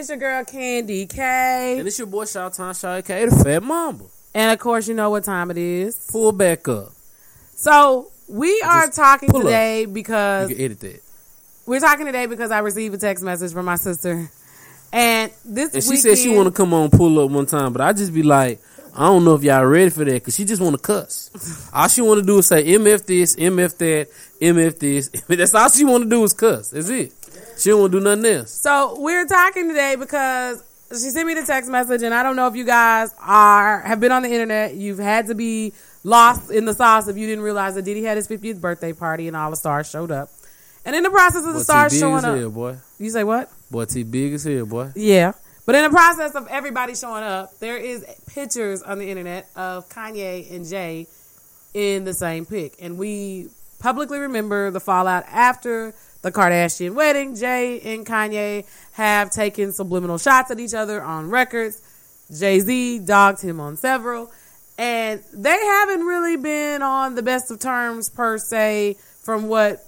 It's your girl Candy K. And it's your boy Shout Time Shout K, the Fat Mamba. And of course, you know what time it is. Pull back up. So we are Just talking pull up. today You because can edit that. we're talking today because I received a text message from my sister, and this And she weekend, said she want to come on pull up one time, but I just be like, I don't know if y'all ready for that because she just want to cuss. all she want to do is say MF this, MF that, MF this. That's all she want to do is cuss. That's it. She don't want to do nothing else. So we're talking today because she sent me the text message, and I don't know if you guys are have been on the internet. You've had to be lost in the sauce if you didn't realize that Diddy had his 50th birthday party and all the stars showed up. And in the process of the Boy, stars showing up, hell, boy. you say what? Boy, T big as here, boy. Yeah. But in the process of everybody showing up, there is pictures on the internet of Kanye and Jay in the same pic. And we publicly remember the fallout after the Kardashian wedding. Jay and Kanye have taken subliminal shots at each other on records. Jay Z dogged him on several. And they haven't really been on the best of terms, per se, from what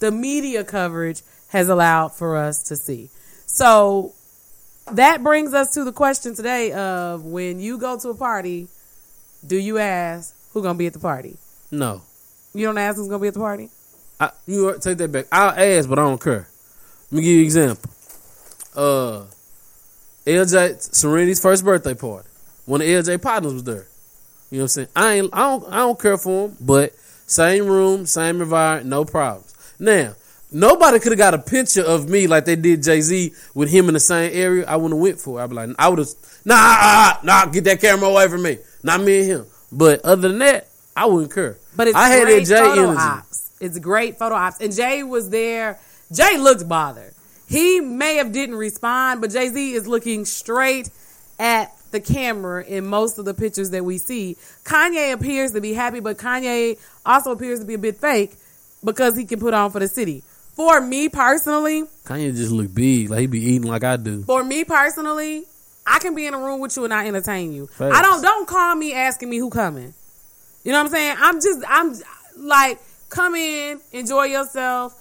the media coverage has allowed for us to see. So that brings us to the question today of when you go to a party, do you ask who's gonna be at the party? No. You don't ask who's gonna be at the party? I, you what? take that back. I'll ask, but I don't care. Let me give you an example. Uh, LJ Serenity's first birthday party. One of LJ partners was there. You know what I'm saying? I ain't. I don't. I don't care for him, but same room, same environment, no problems. Now, nobody could have got a picture of me like they did Jay Z with him in the same area. I wouldn't have went for. it. I'd be like, I would have. Nah, nah, nah, get that camera away from me. Not me and him. But other than that, I wouldn't care. But it's I had that Jay energy. ops. It's great photo ops. And Jay was there. Jay looked bothered. He may have didn't respond, but Jay Z is looking straight at the camera in most of the pictures that we see. Kanye appears to be happy, but Kanye also appears to be a bit fake because he can put on for the city. For me personally, Kanye just look big, like he be eating like I do. for me personally, I can be in a room with you and I entertain you. Facts. I don't don't call me asking me who coming. You know what I'm saying? I'm just I'm like come in, enjoy yourself,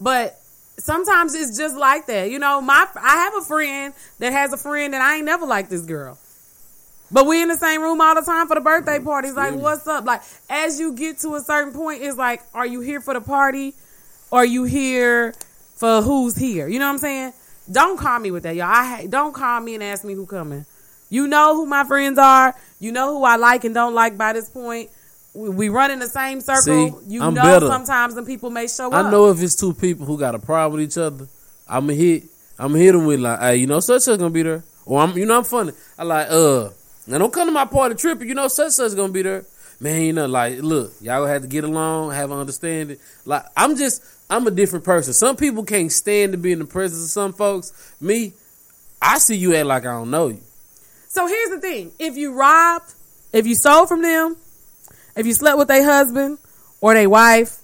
but sometimes it's just like that. You know, my I have a friend that has a friend and I ain't never liked this girl. But we in the same room all the time for the birthday mm-hmm. parties. Like, what's up? Like, as you get to a certain point, it's like, are you here for the party? Or are you here for who's here? You know what I'm saying? Don't call me with that, y'all. I ha- don't call me and ask me who coming. You know who my friends are. You know who I like and don't like by this point. We, run in the same circle. See, you I'm know better. sometimes when people may show up. I know if it's two people who got a problem with each other, I'ma hit I'ma hit them with like, hey, you know, such such gonna be there. Or I'm you know I'm funny. I like, uh, now don't come to my party tripping, you know such such gonna be there. Man, you know, like, look, y'all gonna have to get along, have an understanding. Like, I'm just, I'm a different person. Some people can't stand to be in the presence of some folks. Me, I see you act like I don't know you. So here's the thing: if you robbed, if you stole from them, if you slept with a husband or their wife,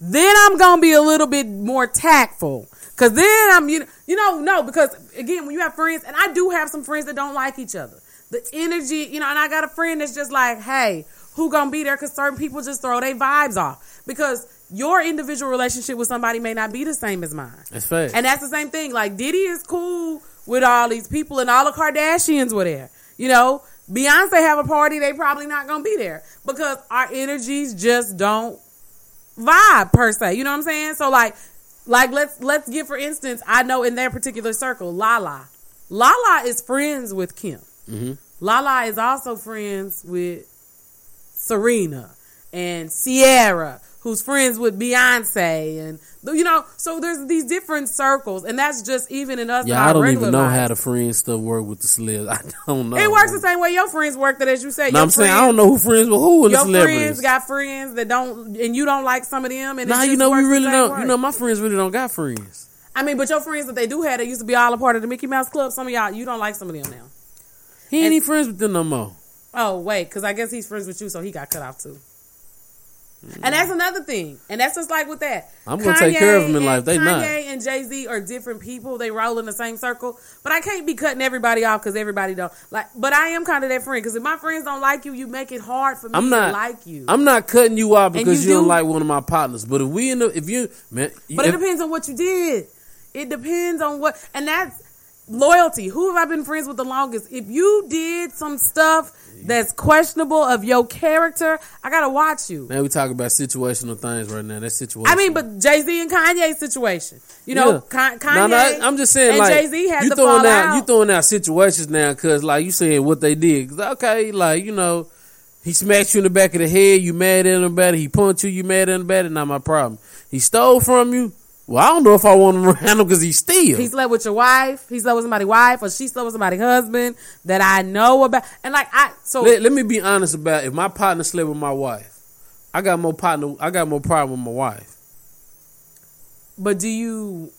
then I'm gonna be a little bit more tactful. Cause then I'm you you know no because again when you have friends and I do have some friends that don't like each other. The energy you know and I got a friend that's just like hey who gonna be there because certain people just throw their vibes off because your individual relationship with somebody may not be the same as mine. That's fact. And that's the same thing. Like Diddy is cool with all these people, and all the Kardashians were there. You know, Beyonce have a party, they probably not gonna be there because our energies just don't vibe per se. You know what I'm saying? So like, like let's let's give for instance, I know in their particular circle, Lala, Lala is friends with Kim. Mm-hmm. Lala is also friends with Serena and Ciara, who's friends with Beyonce, and you know, so there's these different circles, and that's just even in us. Yeah, I don't even know lives. how the friends stuff work with the celebs. I don't know. It works the same way your friends work. That as you say, No, I'm saying I don't know who friends with who Your friends got friends that don't, and you don't like some of them. And Nah, you know we really don't. way. You know my friends really don't got friends. I mean, but your friends that they do have, they used to be all a part of the Mickey Mouse Club. Some of y'all, you don't like some of them now. He ain't And- friends with them no more. Oh wait, because I guess he's friends with you, so he got cut off too. And that's another thing, and that's just like with that. I'm gonna take care of them in life. They Kanye not. and Jay Z are different people. They roll in the same circle, but I can't be cutting everybody off because everybody don't like. But I am kind of that friend because if my friends don't like you, you make it hard for me I'm to not like you. I'm not cutting you out because you you, don't like one of my partners. But if we in the if you man, But if, it depends on what you did. It depends on what, and that's loyalty. Who have I been friends with the longest? If you did some stuff that's questionable of your character, I gotta watch you. Now we talk about situational things right now. That's situation. I mean, but Jay Z and Kanye situation. You know, Yeah. Ka- Kanye. No, no, I'm just saying, like Jay-Z had you throwing out, out. you throwing out situations now, cause like you saying what they did. okay, like you know, he smacked you in the back of the head, you mad at him about it. He punched you, you mad at him about it. Not my problem. He stole from you. Well, I don't know if I want him around him because he steal. He slept with your wife. He slept with somebody's wife, or she slept with somebody's husband that I know about. And like I, so let, let me be honest about if my partner slept with my wife, I got more partner. I got more problem with my wife. But do you?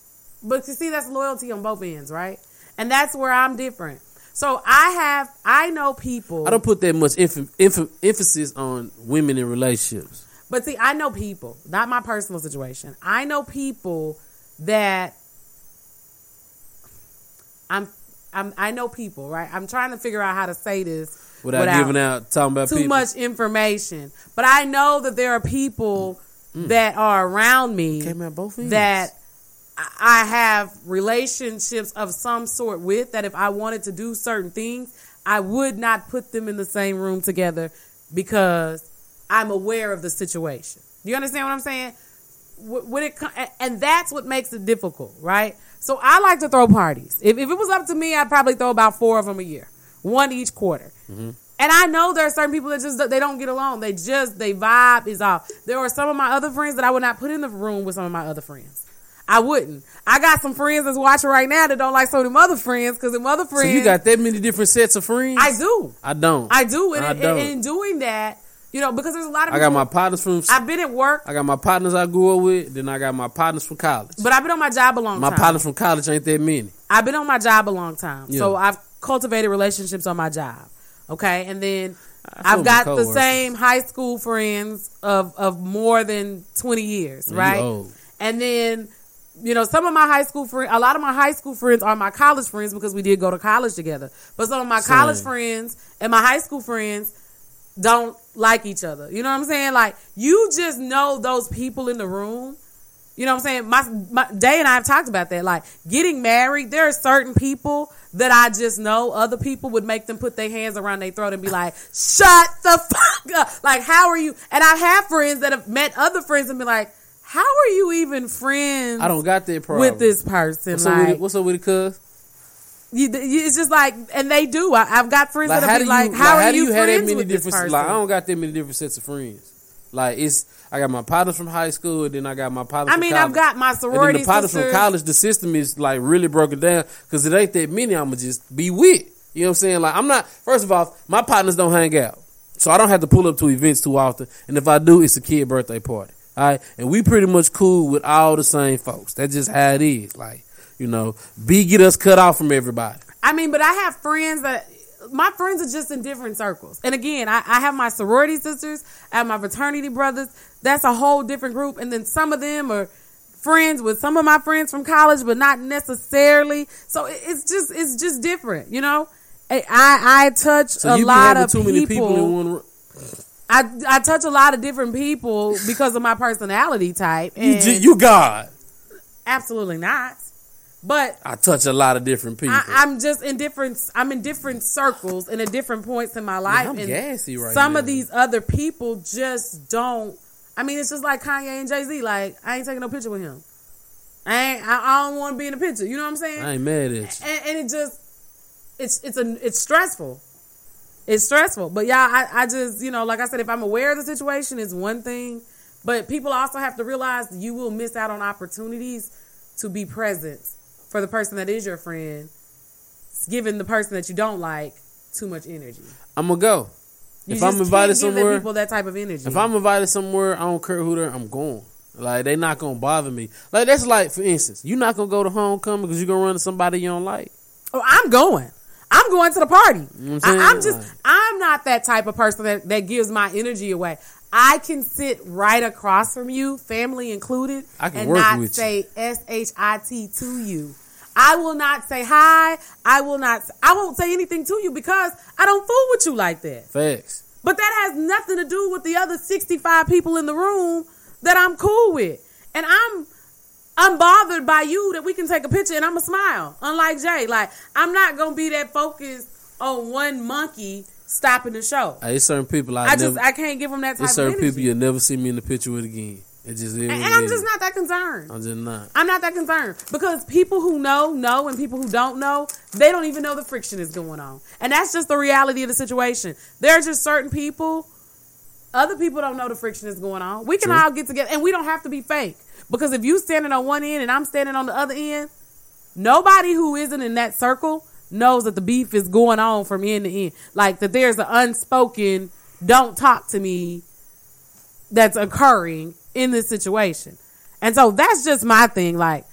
But you see, that's loyalty on both ends, right? And that's where I'm different. So I have, I know people. I don't put that much emph- emph- emphasis on women in relationships. But see, I know people, not my personal situation. I know people that I'm, I'm, I know people, right? I'm trying to figure out how to say this Without, giving out talking about too people. much information. But I know that there are people mm. that are around me both that I have relationships of some sort with that if I wanted to do certain things, I would not put them in the same room together because I'm aware of the situation. Do you understand what I'm saying? When it and that's what makes it difficult, right? So I like to throw parties. If, if it was up to me, I'd probably throw about four of them a year, one each quarter. Mm-hmm. And I know there are certain people that just they don't get along. They just they vibe is off. There are some of my other friends that I would not put in the room with some of my other friends. I wouldn't. I got some friends that's watching right now that don't like some of them other friends because them other so friends. you got that many different sets of friends? I do. I don't. I do. And, I don't. and in doing that, you know, because there's a lot of I got my partners from. I've been at work, I got my partners I grew up with. Then I got my partners from college. but I've been on my job a long My time. My partners from college ain't that many. I've been on my job a long time. Yeah. So I've cultivated relationships on my job. Okay. And then I've got the same high school friends of, of more than 20 years, Man, right? And then, you know, some of my high school friends, a lot of my high school friends are my college friends because we did go to college together. But some of my Same. college friends and my high school friends don't like each other. You know what I'm saying? Like, you just know those people in the room. You know what I'm saying? My, my Day and I have talked about that. Like, getting married, there are certain people that I just know other people would make them put their hands around their throat and be like, shut the fuck up. Like, how are you? And I have friends that have met other friends and be like, how are you even friends I don't got that problem. with this person? What's up with like, it? What's up with it, cuz? You, it's just like, and they do. I, I've got friends Like, that how have do been you? like, how like, are how do you, you have that many with this different? person? Like, I don't got that many different sets of friends. Like, it's I got my partners from high school, and then I got my partners. I mean. I've got my And then sorority the partners sisters. from college, the system is like really broken down because it ain't that many. I'ma just be with. You know what I'm saying? Like I'm not. First of all, my partners don't hang out, so I don't have to pull up to events too often. And if I do, it's a kid birthday party. All right, and we pretty much cool with all the same folks. That's just how it is. Like you know, B get us cut off from everybody. I mean, but I have friends that my friends are just in different circles. And again, I, I have my sorority sisters, I have my fraternity brothers. That's a whole different group. And then some of them are friends with some of my friends from college, but not necessarily. So it's just it's just different, you know. I I I touch So a lot of too many people in one. room. I I touch a lot of different people because of my personality type. You, you God. absolutely not. But I touch a lot of different people. I, I'm just in different. I'm in different circles and at different points in my life. I'm and gassy right some now. of these other people just don't. I mean, it's just like Kanye and Jay Z. Like, I ain't taking no picture with him. I ain't. I, I don't want to be in the picture. You know what I'm saying? I ain't mad at you. and, and it just it's it's a it's stressful. It's stressful, but yeah, I, I just you know, like I said, if I'm aware of the situation, is one thing, but people also have to realize you will miss out on opportunities to be present for the person that is your friend, giving the person that you don't like too much energy. I'm gonna go. You if I'm invited somewhere, people that type of energy. if I'm invited somewhere, I don't care who there. I'm going. Like they not gonna bother me. Like that's like for instance, you're not gonna go to homecoming because you're gonna run to somebody you don't like. Oh, I'm going. I'm going to the party. know I'm I, saying? just, I'm not that type of person that, that gives my energy away. I can sit right across from you, family included, I can and work not say S H I T to you. I will not say hi. I will not. I won't say anything to you because I don't fool with you like that. Facts. But that has nothing to do with the other 65 people in the room that I'm cool with. And I'm I'm bothered by you that we can take a picture and I'm a smile. Unlike Jay, like I'm not gonna be that focused on one monkey stopping the show. Hey, There's certain people I, I never. just I can't give them that type of certain people you'll never see me in the picture with again. It just is. and, and I'm just not that concerned. I'm just not. I'm not that concerned because people who know know and people who don't know they don't even know the friction is going on and that's just the reality of the situation there are just certain people other people don't know the friction is going on we can True. all get together and we don't have to be fake because if you standing on one end and i'm standing on the other end nobody who isn't in that circle knows that the beef is going on from end to end like that there's an unspoken don't talk to me that's occurring in this situation. And so that's just my thing. Like,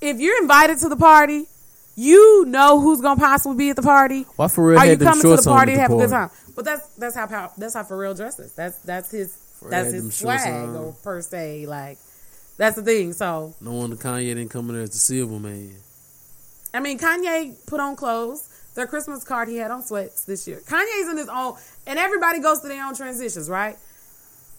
if you're invited to the party, you know who's gonna possibly be at the party. Why for real Are you coming to the party to have a good time? But that's that's how that's how Pharrell dresses. That's that's his that's his swag or per se. Like that's the thing. So No wonder Kanye didn't come in there as the silver man. I mean, Kanye put on clothes. Their Christmas card, he had on sweats this year. Kanye's in his own, and everybody goes through their own transitions, right?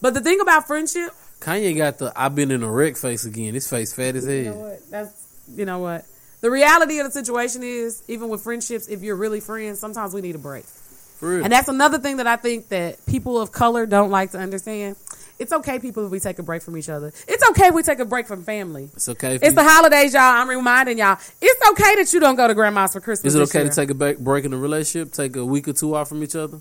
But the thing about friendship, Kanye got the I've been in a wreck face again. His face fat as hell. You know what? That's you know what. The reality of the situation is, even with friendships, if you're really friends, sometimes we need a break. For. And that's another thing that I think that people of color don't like to understand. It's okay, people, if we take a break from each other. It's okay if we take a break from family. it's okay. It's you- the holidays, y'all. I'm reminding y'all. It's okay that you don't go to grandma's for Christmas. is it okay year. to take a break, break in a relationship? Take a week or two off from each other?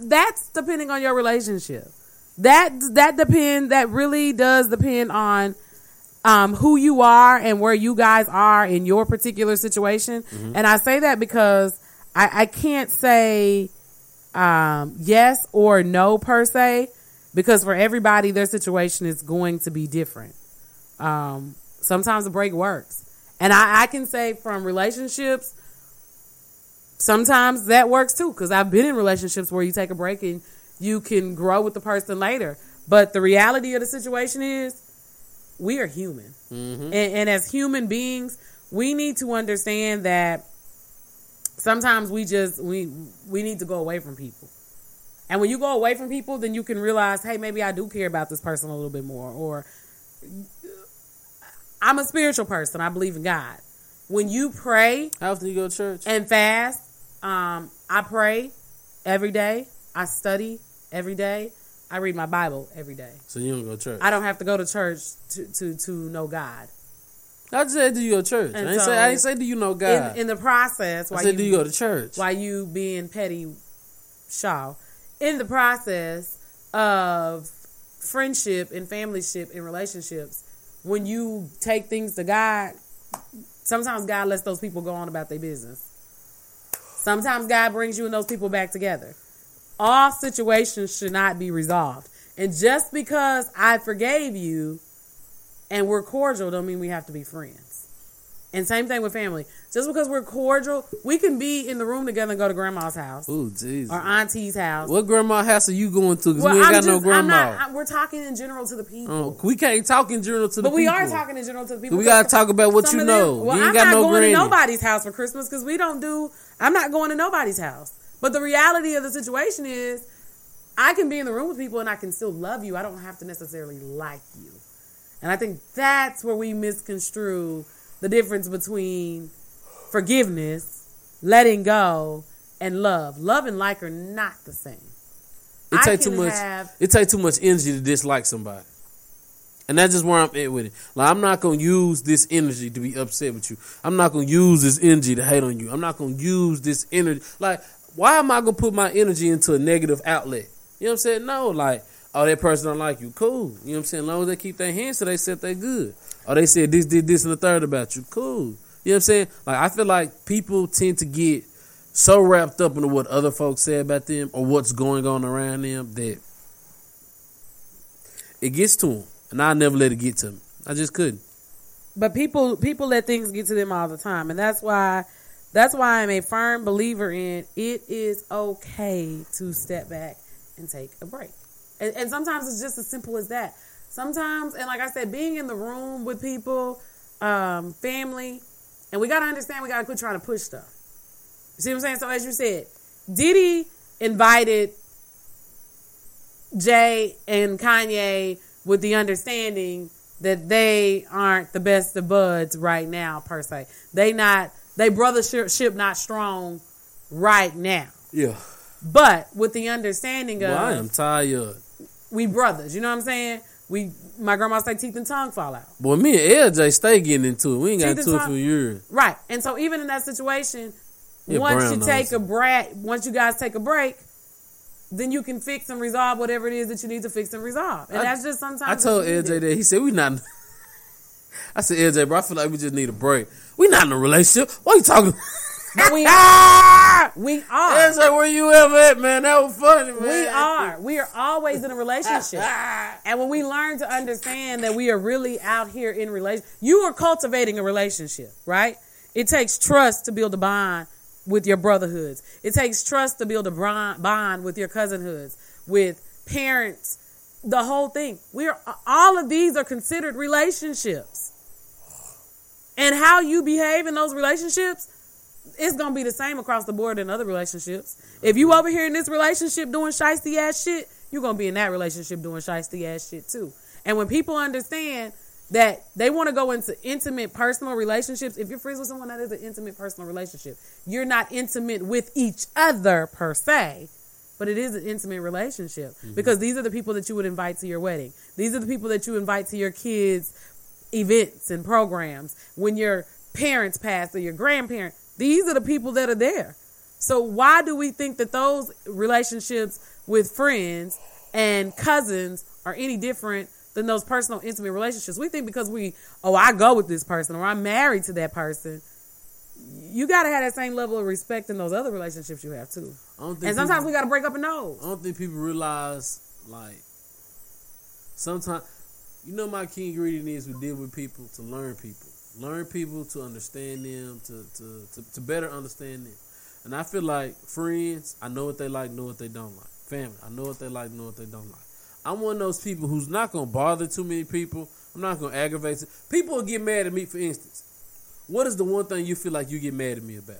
That's depending on your relationship. That that depend. That really does depend on um, who you are and where you guys are in your particular situation. And I say that because I, I can't say um, yes or no per se, because for everybody, their situation is going to be different. Um, sometimes a break works. And I, I can say from relationships, sometimes that works too, because I've been in relationships where you take a break and you can grow with the person later. But the reality of the situation is, we are human. Mm-hmm. And, and as human beings, we need to understand that sometimes we just we we need to go away from people. And when you go away from people, then you can realize, hey, maybe I do care about this person a little bit more. Or I'm a spiritual person. I believe in God. When you pray How often you go to church? and fast, um, I pray every day. I study every day. I read my Bible every day. so you don't go to church. I don't have to go to church to to, to know God. I just said, do you go to church? I And ain't, so- say, I ain't say, do you know God? In, in the process, I while said, do you go to church? Why you being petty shaw in the process of friendship and familyship and relationships when you take things to god sometimes god lets those people go on about their business sometimes god brings you and those people back together all situations should not be resolved and just because i forgave you and we're cordial don't mean we have to be friends and same thing with family. Just because we're cordial, we can be in the room together and go to grandma's house Ooh, Jesus. or auntie's house. What grandma house are you going to? Because Well, we ain't I'm got no just- I'm grandma. not- I- we're talking in general to the people. Oh, we can't talk in general to the people. but we are talking in general to the people. We gotta talk about what you them- know. Well, you ain't I'm got not no going granny. to nobody's house for Christmas because we don't do. I'm not going to nobody's house. But the reality of the situation is, I can be in the room with people and I can still love you. I don't have to necessarily like you. And I think that's where we misconstrue the difference between forgiveness, letting go, and love. Love and like are not the same. It I take too much. have- It take too much energy to dislike somebody, and that's just where I'm at with it. Like I'm not gonna use this energy to be upset with you. I'm not gonna use this energy to hate on you. I'm not gonna use this energy. Like, why am I gonna put my energy into a negative outlet? You know what I'm saying? No, like, oh, that person don't like you. Cool. You know what I'm saying? As long as they keep their hands to they said they good. Or they said this, did this, and the third about you. Cool. You know what I'm saying? Like, I feel like people tend to get so wrapped up into what other folks say about them or what's going on around them that it gets to them, and I never let it get to me. I just couldn't. But people people let things get to them all the time, and that's why that's why I'm a firm believer in it is okay to step back and take a break. And, and sometimes it's just as simple as that. Sometimes, and like I said, being in the room with people, um, family, and we gotta understand we gotta quit trying to push stuff. You see what I'm saying? So as you said, Diddy invited Jay and Kanye with the understanding that they aren't the best of buds right now per se. They not they brothership not strong right now. Yeah. But with the understanding of Well, I am tired. we brothers, you know what I'm saying? We my grandma say teeth and tongue fall out. Boy, me and LJ stay getting into it. We ain't got this into it time- for years. Right. And so even in that situation, Yeah, once you take a break, once you guys take a break, then you can fix and resolve whatever it is that you need to fix and resolve. And I- that's just sometimes I told LJ that. He said we not. I said LJ, bro. I feel like we just need a break. We not in a relationship. What are you talking? But we are. we are. LJ, where you ever at, man? That was funny, man. We are. We are always in a relationship. And when we learn to understand that we are really out here in relation, you are cultivating a relationship, right? It takes trust to build a bond with your brotherhoods. It takes trust to build a bond with your cousinhoods, with parents, the whole thing. We are all of these are considered relationships. And how you behave in those relationships it's gonna be the same across the board in other relationships. If you over here in this relationship doing shisty ass shit, you're gonna be in that relationship doing shisty ass shit too. And when people understand that they want to go into intimate personal relationships, if you're friends with someone that is an intimate personal relationship, you're not intimate with each other per se, but it is an intimate relationship mm-hmm. because these are the people that you would invite to your wedding. These are the people that you invite to your kids' events and programs. When your parents pass or your grandparents, these are the people that are there. So why do we think that those relationships with friends and cousins are any different than those personal intimate relationships? We think because we, oh, I go with this person or I'm married to that person. You gotta have that same level of respect in those other relationships you have too. I don't think And sometimes people, we gotta break up in those. I don't think people realize like sometimes you know my key ingredient is we deal with people to learn people. Learn people to understand them, to, to, to, to better understand them. And I feel like friends, I know what they like, know what they don't like. Family, I know what they like, know what they don't like. I'm one of those people who's not gonna bother too many people. I'm not gonna aggravate. it. People will get mad at me, for instance. What is the one thing you feel like you get mad at me about?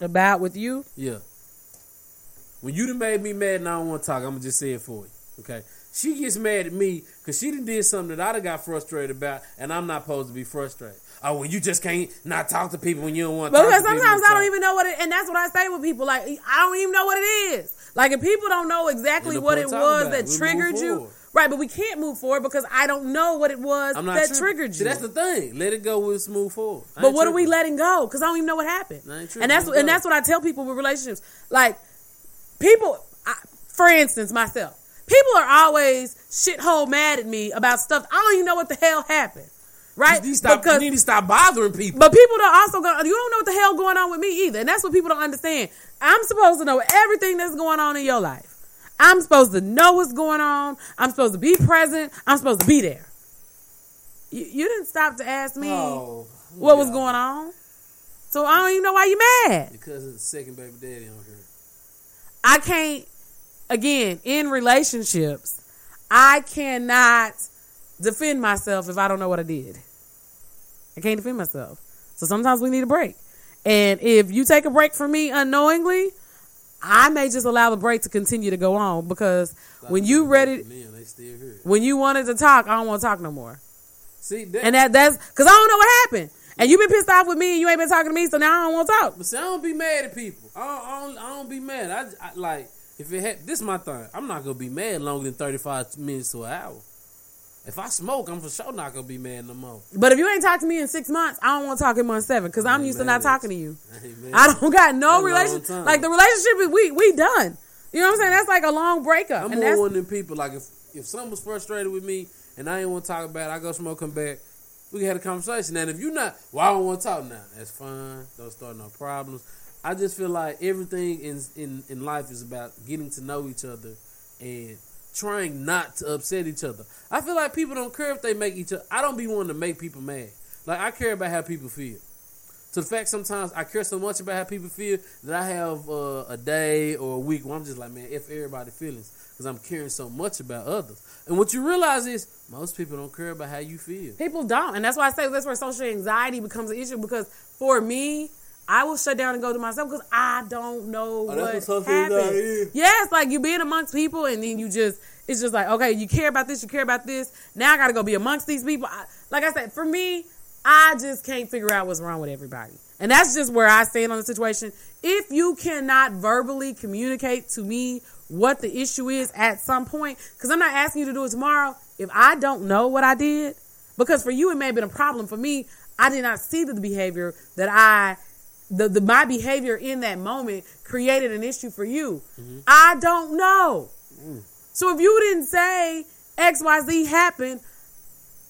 About with you, Yeah. When you done made me mad and I don't want to talk, I'm gonna just say it for you. Okay. She gets mad at me because she done did something that I done got frustrated about, and I'm not supposed to be frustrated. Oh, well, you just can't not talk to people when you don't want to But because sometimes I don't even know what it, and that's what I say with people. Like I don't even know what it is. Like if people don't know exactly what it was it. that triggered you, right? But we can't move forward because I don't know what it was that tripping. triggered See, you. that's the thing. Let it go. We'll smooth forward. I but what are we letting go? Because I don't even know what happened. Tripping. And that's Let and that's what I tell people with relationships. Like people, I, for instance, myself. People are always shithole mad at me about stuff. I don't even know what the hell happened. Right? You need, stop, Because- you need to stop bothering people. but people don't also go. You don't know what the hell going on with me either, and that's what people don't understand. I'm supposed to know everything that's going on in your life. I'm supposed to know what's going on. I'm supposed to be present. I'm supposed to be there. You, you didn't stop to ask me Oh, what was going on, so I don't even know why you mad. Because of the second baby daddy on here. I can't. Again, in relationships, I cannot defend myself if I don't know what I did. I can't defend myself. So sometimes we need a break. And if you take a break from me unknowingly, I may just allow the break to continue to go on because when you ready, Man, they still here. when you wanted to talk, I don't want to talk no more. See, that, And that that's because I don't know what happened. And you've been pissed off with me and you ain't been talking to me, so now I don't want to talk. But see, I don't be mad at people. I don't, I don't, I don't be mad. I, I like if it had this my thing. I'm not gonna be mad longer than 35 minutes to an hour. If I smoke, I'm for sure not gonna be mad no more. But if you ain't talked to me in six months, I don't want to talk in month seven because I'm used to not talking to you. I. I don't got no That's a long relationship. Like the relationship is we we done. You know what I'm saying? That's like a long breakup. I'm and more one of them people. Like if if someone was frustrated with me and I ain't want to talk about, it, I go smoke, come back. We can have a conversation. And if you're not, well, I don't want to talk now. That's fine. Don't start no problems. I just feel like everything in in in life is about getting to know each other and trying not to upset each other. I feel like people don't care if they make each other. I don't be wanting to make people mad. Like I care about how people feel. To the fact sometimes I care so much about how people feel that I have uh, a day or a week where I'm just like, man, if everybody feelings, because I'm caring so much about others. And what you realize is most people don't care about how you feel. people don't, and that's why I say that's where social anxiety becomes an issue. Because for me, I will shut down and go to myself because I don't know Oh, what happened. Yes, like you being amongst people and then you just it's just like, okay, you care about this, you care about this. Now I got to go be amongst these people. I, like I said, for me, I just can't figure out what's wrong with everybody. And that's just where I stand on the situation. If you cannot verbally communicate to me what the issue is at some point, because I'm not asking you to do it tomorrow, if I don't know what I did, because for you it may have been a problem. For me, I did not see the behavior that I the, the my behavior in that moment created an issue for you. Mm-hmm. I don't know. Mm. So if you didn't say XYZ happened,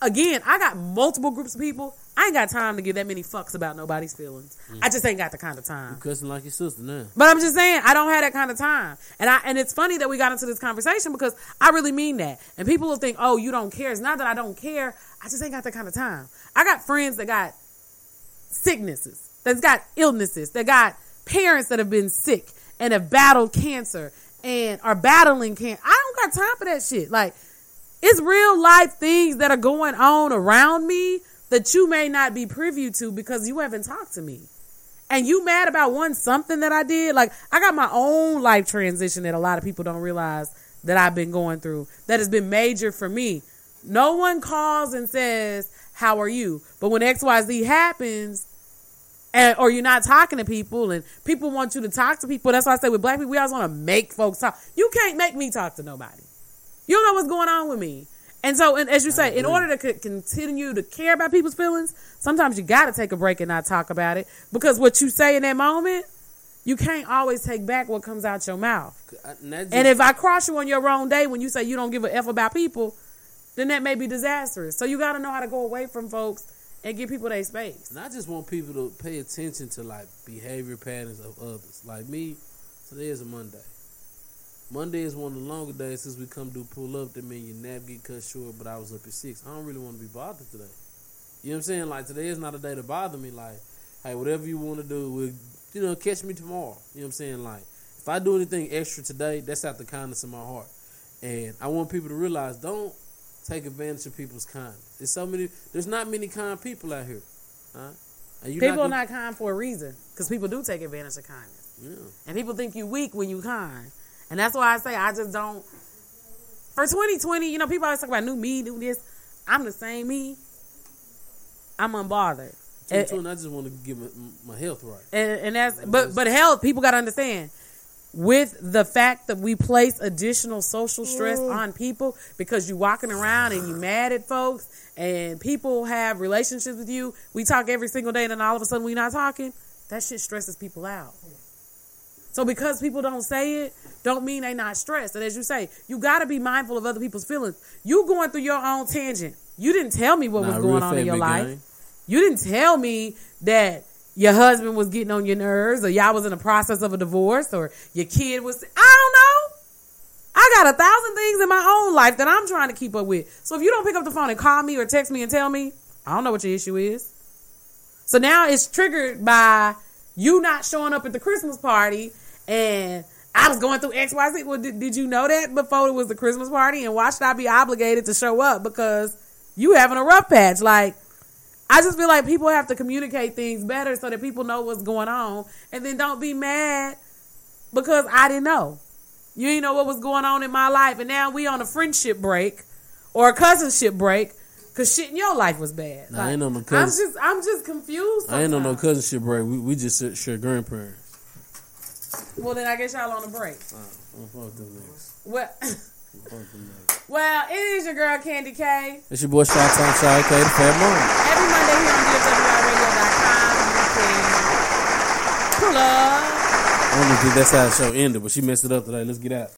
again, I got multiple groups of people. I ain't got time to give that many fucks about nobody's feelings. Mm. I just ain't got the kind of time. Cussing like your sister now. But I'm just saying, I don't have that kind of time. And I and it's funny that we got into this conversation because I really mean that. And people will think, oh, you don't care. It's not that I don't care. I just ain't got that kind of time. I got friends that got sicknesses, that's got illnesses, that got parents that have been sick and have battled cancer and are battling cancer. I don't got time for that shit. Like, it's real life things that are going on around me that you may not be privy to because you haven't talked to me. And you mad about one something that I did? Like, I got my own life transition that a lot of people don't realize that I've been going through that has been major for me. No one calls and says, How are you? But when XYZ happens, and, or you're not talking to people and people want you to talk to people. That's why I say with black people, we always want to make folks talk. You can't make me talk to nobody. You don't know what's going on with me. And so, and as you say, in order to c- continue to care about people's feelings, sometimes you got to take a break and not talk about it because what you say in that moment, you can't always take back what comes out your mouth. And, just- And if I cross you on your wrong day when you say you don't give a F about people, then that may be disastrous. So you got to know how to go away from folks and give people their space. And I just want people to pay attention to like behavior patterns of others. Like me, today is a Monday. Monday is one of the longer days since we come to pull up. That mean your nap get cut short, but I was up at six. I don't really want to be bothered today. You know what I'm saying? Like today is not a day to bother me. Like, hey, whatever you want to do, will you know catch me tomorrow. You know what I'm saying? Like, if I do anything extra today, that's out the kindness of my heart. And I want people to realize, don't take advantage of people's kindness. There's so many. There's not many kind people out here. Huh? People are gonna- not kind for a reason because people do take advantage of kindness. Yeah. And people think you weak when you kind. And that's why I say I just don't. For 2020, you know, people always talk about new me, new this. I'm the same me. I'm unbothered. And, 2020, I just want to get my, my health right. and, and that's but but health. People got to understand. With the fact that we place additional social stress mm. on people because you walking around and you mad at folks and people have relationships with you, we talk every single day, and then all of a sudden we not talking. That shit stresses people out. So because people don't say it, don't mean they not stressed. And as you say, you got to be mindful of other people's feelings. You going through your own tangent. You didn't tell me what Nah, was going on in your life. gang. You didn't tell me that your husband was getting on your nerves or y'all was in the process of a divorce or your kid was I don't know. I got a thousand things in my own life that I'm trying to keep up with. So if you don't pick up the phone and call me or text me and tell me, I don't know what your issue is. So now it's triggered by you not showing up at the Christmas party and I was going through XYZ. Well, did, did you know that before it was the Christmas party? And why should I be obligated to show up because you having a rough patch? Like, I just feel like people have to communicate things better so that people know what's going on, and then don't be mad because I didn't know. You didn't know what was going on in my life, and now we on a friendship break or a cousinship break because shit in your life was bad. Nah, I ain't on no I'm just, I'm just confused. I ain't on no cousinship break. We, we just share- grandparents. Well, then I guess y'all on a break. Uh, fuck them niggas. Well, Fuck them niggas. well, it is your girl Candy K. It's your boy Shot Time Shy K, the Fat Mom. Every Monday here on DFWRadio.com, you can pull up. I don't think that's how the show ended, but she messed it up today. Let's get out.